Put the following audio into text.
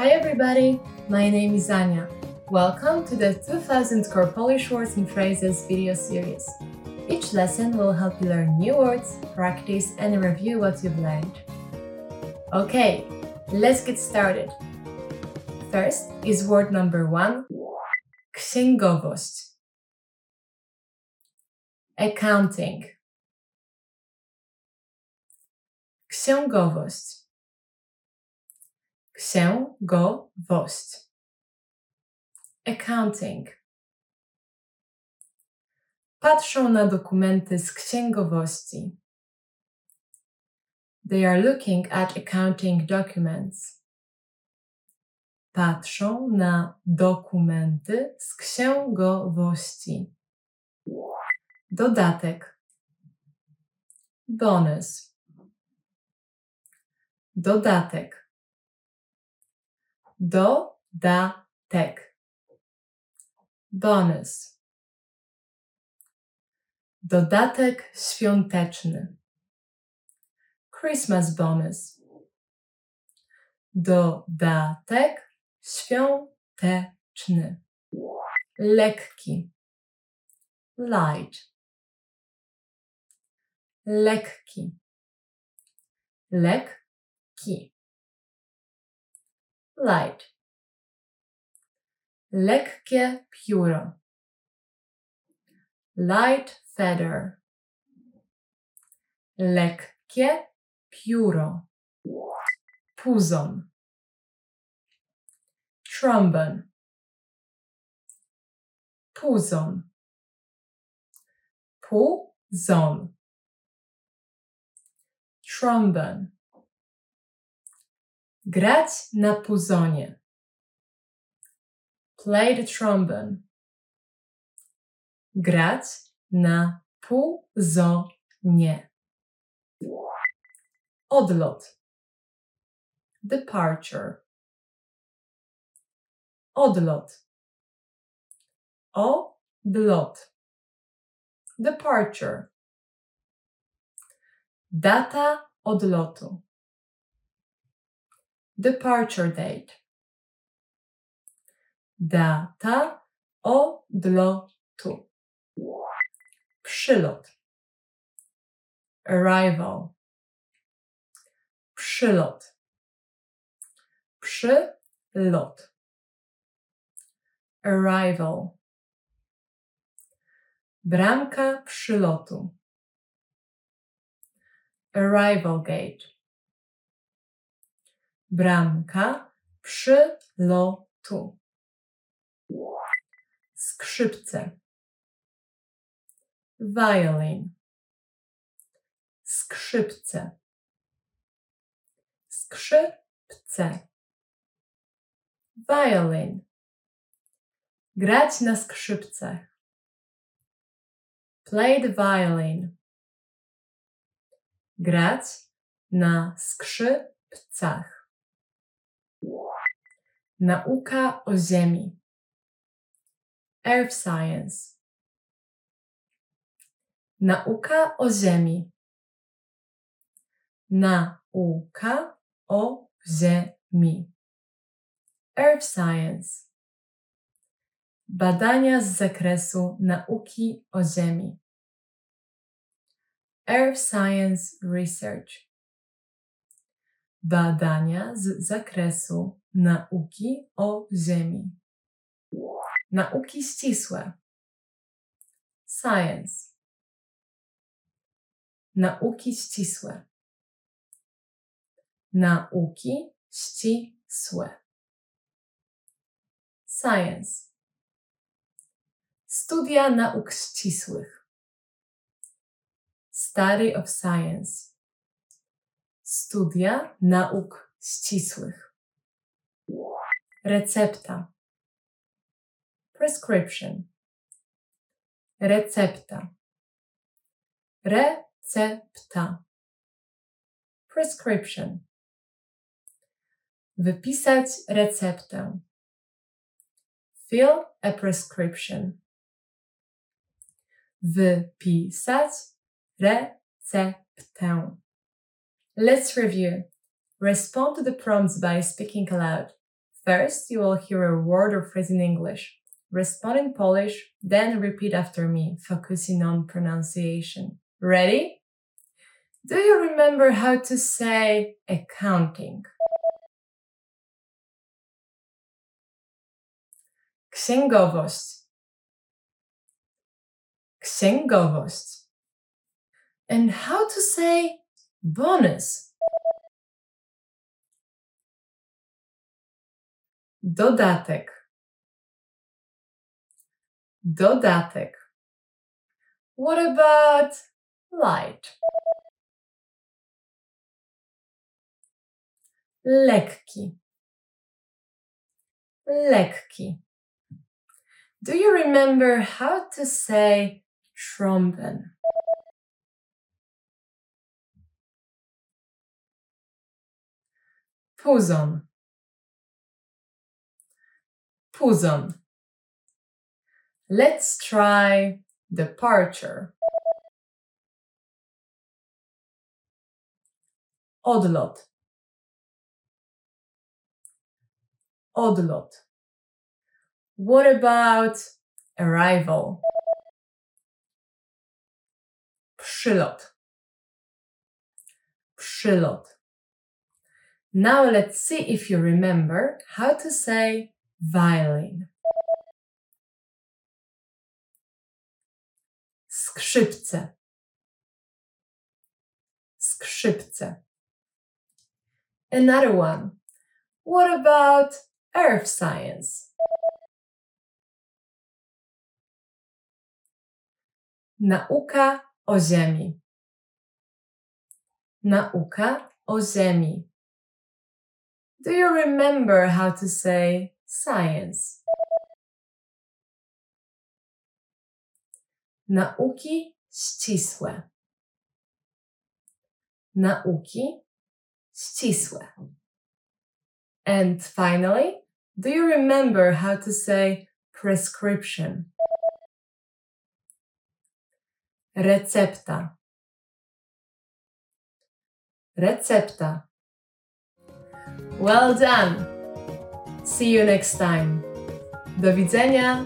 Hi everybody, my name is Anya. Welcome to the 2000 Core Polish Words and Phrases video series. Each lesson will help you learn new words, practice, and review what you've learned. Okay, let's get started. First is word number one księgowość. Accounting. Księgowość. Księgowość. Accounting. Patrzą na dokumenty z księgowości. They are looking at accounting documents. Patrzą na dokumenty z księgowości. Dodatek. Bonus. Dodatek. Dodatek. Bonus. Dodatek świąteczny. Christmas bonus. Dodatek świąteczny. Lekki. Light. Lekki. Lekki. Light. Lekkie pióro. Light feather. Lekkie pióro. Puzon. Trombone. Puzon. Puzon. Trombone. Grać na puzonie. Play the trombone. Grać na puzonie. Odlot. Departure. Odlot. Odlot. Departure. Data odlotu. Departure date. Data odlotu. Przylot. Arrival. Przylot. Przylot. Arrival. Bramka przylotu. Arrival gate. Bramka przylotu. Skrzypce. Violin. Skrzypce. Skrzypce. Violin. Grać na skrzypcach. Play the violin. Grać na skrzypcach. Nauka o Ziemi. Earth Science. Nauka o Ziemi. Nauka o Ziemi. Earth Science. Badania z zakresu nauki o Ziemi. Earth Science Research. Badania z zakresu nauki o Ziemi. Nauki ścisłe. Science. Nauki ścisłe. Nauki ścisłe. Science. Studia nauk ścisłych. Study of Science. Studia nauk ścisłych. Recepta. Prescription. Recepta. Recepta. Prescription. Wypisać receptę. Fill a prescription. Wypisać receptę. Let's review. Respond to the prompts by speaking aloud. First, you will hear a word or phrase in English. Respond in Polish, then repeat after me, focusing on pronunciation. Ready? Do you remember how to say accounting? Księgowość. Księgowość. And how to say bonus? Dodatek. Dodatek. What about light? Lekki. Lekki. Do you remember how to say trompen? Puzon. Puzon. Let's try departure. Odlot. Odlot. What about arrival? Przylot. Przylot. Now let's see if you remember how to say violin. Skrzypce. Skrzypce. Another one. What about earth science? Nauka o Ziemi. Nauka o Ziemi. Do you remember how to say science? Nauki ścisłe. Nauki ścisłe. And finally, do you remember how to say prescription? Recepta. Recepta. Well done! See you next time. Do widzenia!